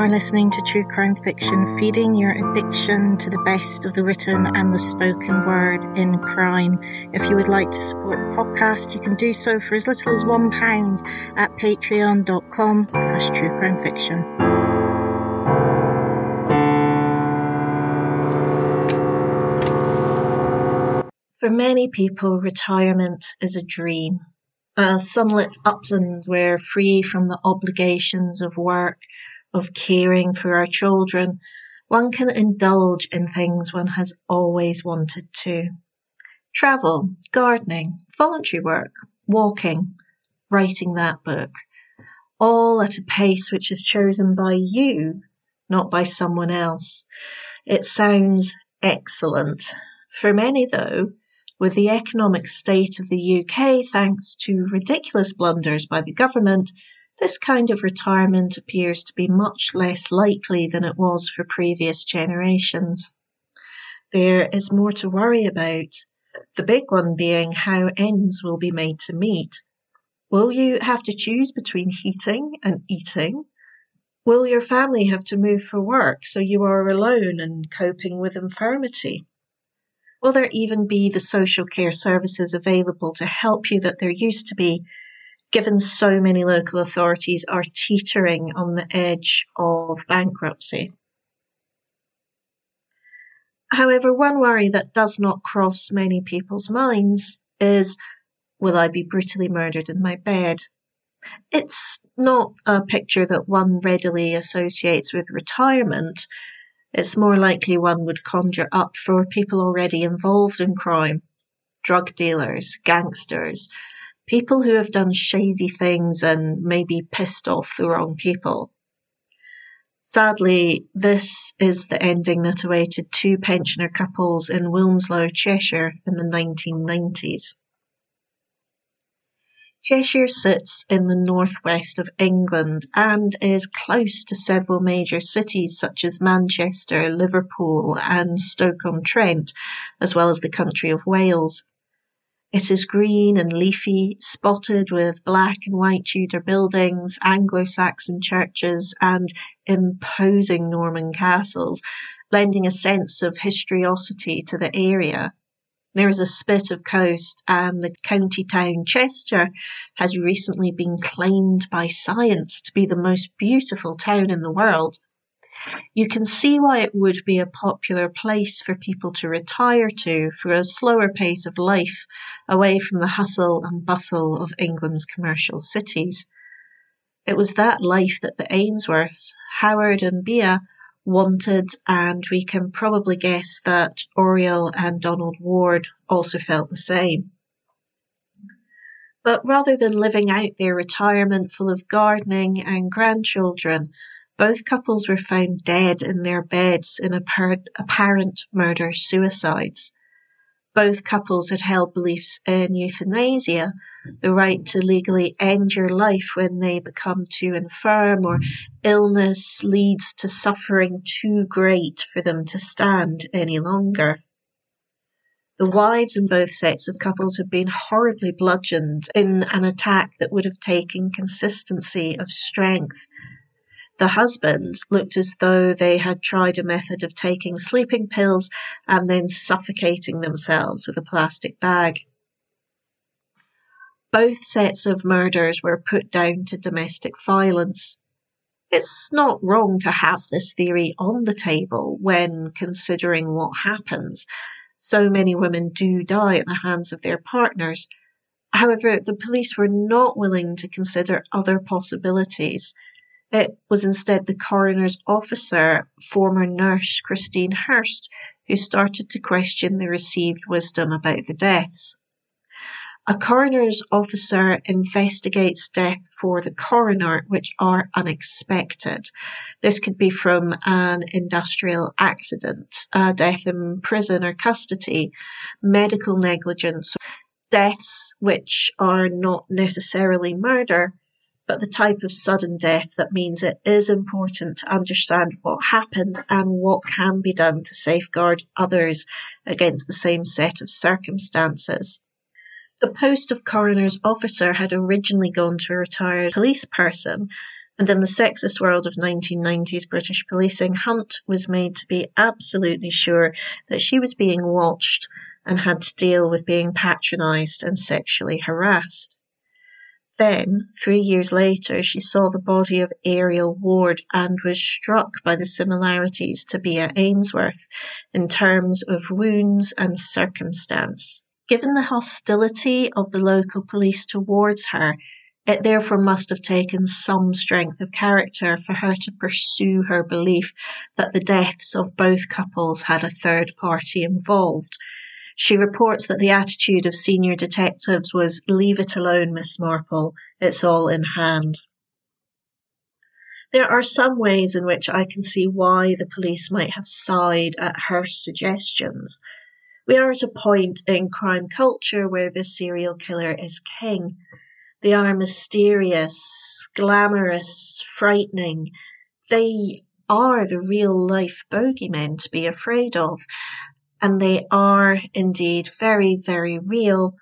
are listening to True Crime Fiction, feeding your addiction to the best of the written and the spoken word in crime. If you would like to support the podcast, you can do so for as little as £1 at patreon.com slash truecrimefiction. For many people, retirement is a dream. A sunlit upland where free from the obligations of work of caring for our children, one can indulge in things one has always wanted to. Travel, gardening, voluntary work, walking, writing that book, all at a pace which is chosen by you, not by someone else. It sounds excellent. For many, though, with the economic state of the UK, thanks to ridiculous blunders by the government, this kind of retirement appears to be much less likely than it was for previous generations. There is more to worry about, the big one being how ends will be made to meet. Will you have to choose between heating and eating? Will your family have to move for work so you are alone and coping with infirmity? Will there even be the social care services available to help you that there used to be given so many local authorities are teetering on the edge of bankruptcy. However, one worry that does not cross many people's minds is will I be brutally murdered in my bed? It's not a picture that one readily associates with retirement. It's more likely one would conjure up for people already involved in crime drug dealers, gangsters, people who have done shady things and maybe pissed off the wrong people. Sadly, this is the ending that awaited two pensioner couples in Wilmslow, Cheshire in the 1990s. Cheshire sits in the northwest of England and is close to several major cities such as Manchester, Liverpool, and Stoke-on-Trent, as well as the country of Wales. It is green and leafy, spotted with black and white Tudor buildings, Anglo-Saxon churches, and imposing Norman castles, lending a sense of historiosity to the area. There is a spit of coast, and the county town Chester has recently been claimed by science to be the most beautiful town in the world. You can see why it would be a popular place for people to retire to for a slower pace of life away from the hustle and bustle of England's commercial cities. It was that life that the Ainsworths, Howard and Bea, wanted, and we can probably guess that Ariel and Donald Ward also felt the same. But rather than living out their retirement full of gardening and grandchildren, both couples were found dead in their beds in apparent murder suicides. Both couples had held beliefs in euthanasia, the right to legally end your life when they become too infirm or illness leads to suffering too great for them to stand any longer. The wives in both sets of couples had been horribly bludgeoned in an attack that would have taken consistency of strength the husband looked as though they had tried a method of taking sleeping pills and then suffocating themselves with a plastic bag. Both sets of murders were put down to domestic violence. It's not wrong to have this theory on the table when considering what happens. So many women do die at the hands of their partners. However, the police were not willing to consider other possibilities. It was instead the coroner's officer, former nurse Christine Hunt, who started to question the received wisdom about the deaths. A coroner's officer investigates death for the coroner, which are unexpected. This could be from an industrial accident, a death in prison or custody, medical negligence, deaths which are not necessarily murder, but the type of sudden death that means it is important to understand what happened and what can be done to safeguard others against the same set of circumstances. The post of coroner's officer had originally gone to a retired police person, And in the sexist world of 1990s British policing, Hunt was made to be absolutely sure that she was being watched and had to deal with being patronised and sexually harassed. Then, three years later, she saw the body of Ariel Ward and was struck by the similarities to Bea Ainsworth in terms of wounds and circumstance. Given the hostility of the local police towards her, it therefore must have taken some strength of character for her to pursue her belief that the deaths of both couples had a third party involved. She reports that the attitude of senior detectives was leave it alone, Miss Marple, it's all in hand. There are some ways in which I can see why the police might have sighed at her suggestions. We are at a point in crime culture where the serial killer is king. They are mysterious, glamorous, frightening. They are the real life bogeymen to be afraid of. And they are indeed very, very real,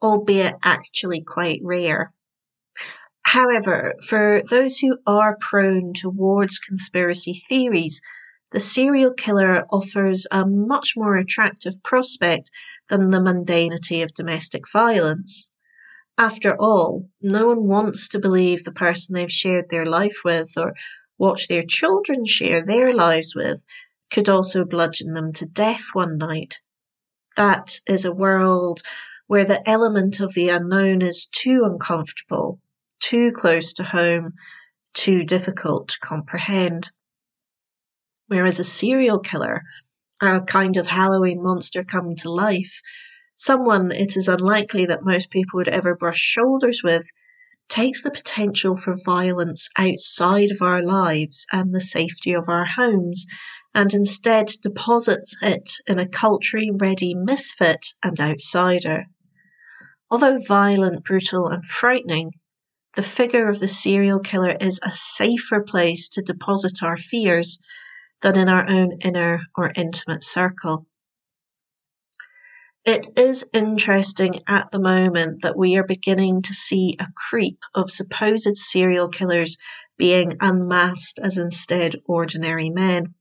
albeit actually quite rare. However, for those who are prone towards conspiracy theories, the serial killer offers a much more attractive prospect than the mundanity of domestic violence. After all, no one wants to believe the person they've shared their life with or watch their children share their lives with could also bludgeon them to death one night. That is a world where the element of the unknown is too uncomfortable, too close to home, too difficult to comprehend. Whereas a serial killer, a kind of Halloween monster come to life, someone it is unlikely that most people would ever brush shoulders with, takes the potential for violence outside of our lives and the safety of our homes, and instead deposits it in a culturally ready misfit and outsider. Although violent, brutal, and frightening, the figure of the serial killer is a safer place to deposit our fears than in our own inner or intimate circle. It is interesting at the moment that we are beginning to see a creep of supposed serial killers being unmasked as instead ordinary men.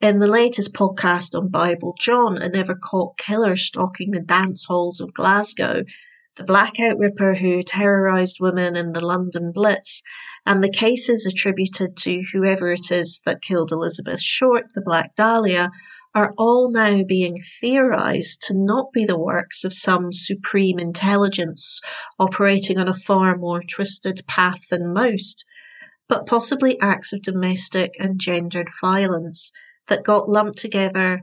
In the latest podcast on Bible John, a never caught killer stalking the dance halls of Glasgow, the Blackout Ripper who terrorised women in the London Blitz, and the cases attributed to whoever it is that killed Elizabeth Short, the Black Dahlia, are all now being theorized to not be the works of some supreme intelligence operating on a far more twisted path than most, but possibly acts of domestic and gendered violence that got lumped together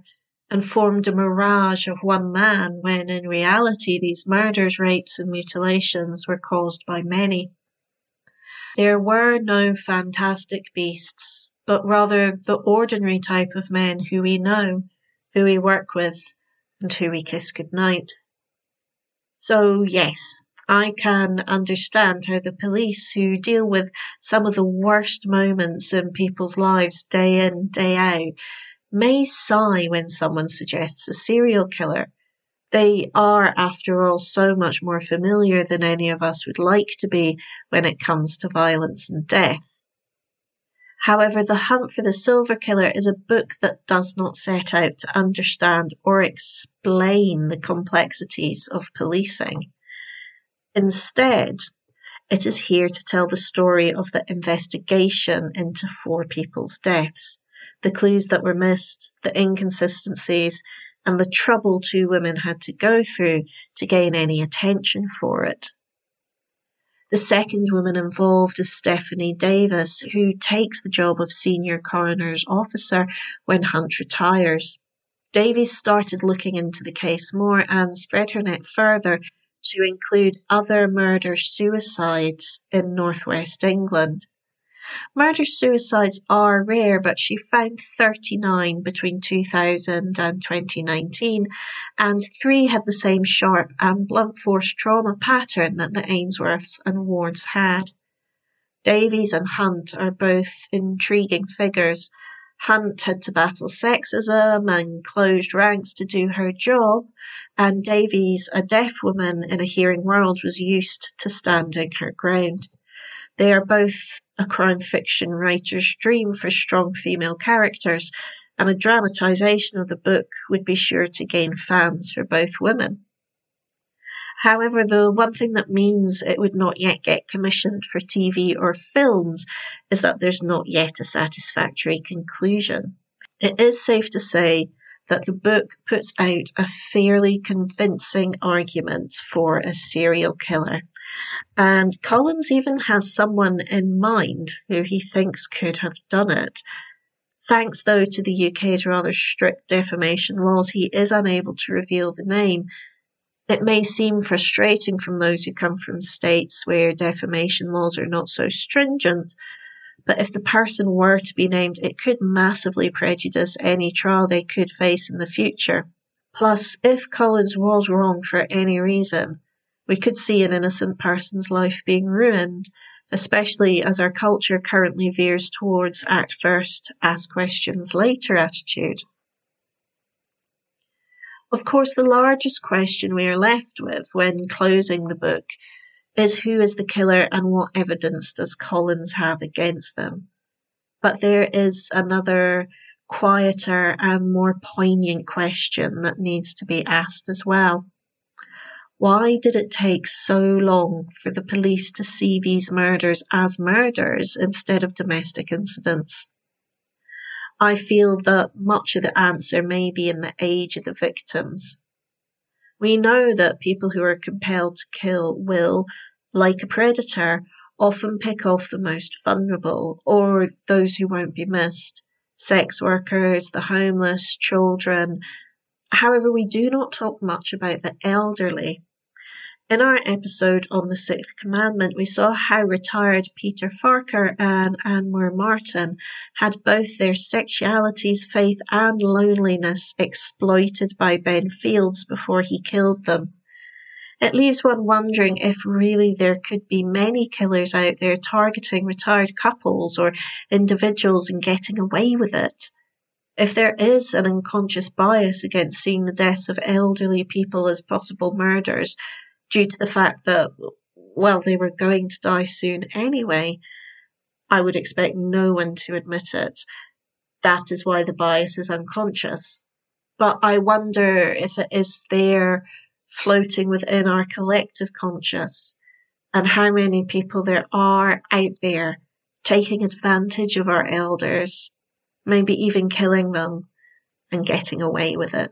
and formed a mirage of one man when in reality these murders, rapes, and mutilations were caused by many. There were no fantastic beasts but rather the ordinary type of men who we know, who we work with, and who we kiss goodnight. So, yes, I can understand how the police, who deal with some of the worst moments in people's lives day in, day out, may sigh when someone suggests a serial killer. They are, after all, so much more familiar than any of us would like to be when it comes to violence and death. However, The Hunt for the Silver Killer is a book that does not set out to understand or explain the complexities of policing. Instead, it is here to tell the story of the investigation into four people's deaths, the clues that were missed, the inconsistencies, and the trouble two women had to go through to gain any attention for it. The second woman involved is Stephanie Davies, who takes the job of senior coroner's officer when Hunt retires. Davies started looking into the case more and spread her net further to include other murder suicides in northwest England. Murder suicides are rare, but she found 39 between 2000 and 2019, and three had the same sharp and blunt force trauma pattern that the Ainsworths and Wards had. Davies and Hunt are both intriguing figures. Hunt had to battle sexism and closed ranks to do her job, and Davies, a deaf woman in a hearing world, was used to standing her ground. They are both a crime fiction writer's dream for strong female characters, and a dramatisation of the book would be sure to gain fans for both women. However, the one thing that means it would not yet get commissioned for TV or films is that there's not yet a satisfactory conclusion. It is safe to say that the book puts out a fairly convincing argument for a serial killer. And Collins even has someone in mind who he thinks could have done it. Thanks, though, to the UK's rather strict defamation laws, he is unable to reveal the name. It may seem frustrating from those who come from states where defamation laws are not so stringent, but if the person were to be named, it could massively prejudice any trial they could face in the future. Plus, if Collins was wrong for any reason, we could see an innocent person's life being ruined, especially as our culture currently veers towards act first, ask questions later attitude. Of course, the largest question we are left with when closing the book is who is the killer and what evidence does Collins have against them. But there is another quieter and more poignant question that needs to be asked as well. Why did it take so long for the police to see these murders as murders instead of domestic incidents? I feel that much of the answer may be in the age of the victims. We know that people who are compelled to kill will, like a predator, often pick off the most vulnerable or those who won't be missed sex workers, the homeless, children. However, we do not talk much about the elderly. In our episode on the Sixth Commandment, we saw how retired Peter Farquhar and Ann Moore-Martin had both their sexualities, faith, and loneliness exploited by Ben Fields before he killed them. It leaves one wondering if really there could be many killers out there targeting retired couples or individuals and getting away with it. If there is an unconscious bias against seeing the deaths of elderly people as possible murders, due to the fact that, well, they were going to die soon anyway. I would expect no one to admit it. That is why the bias is unconscious. But I wonder if it is there floating within our collective conscious and how many people there are out there taking advantage of our elders, maybe even killing them and getting away with it.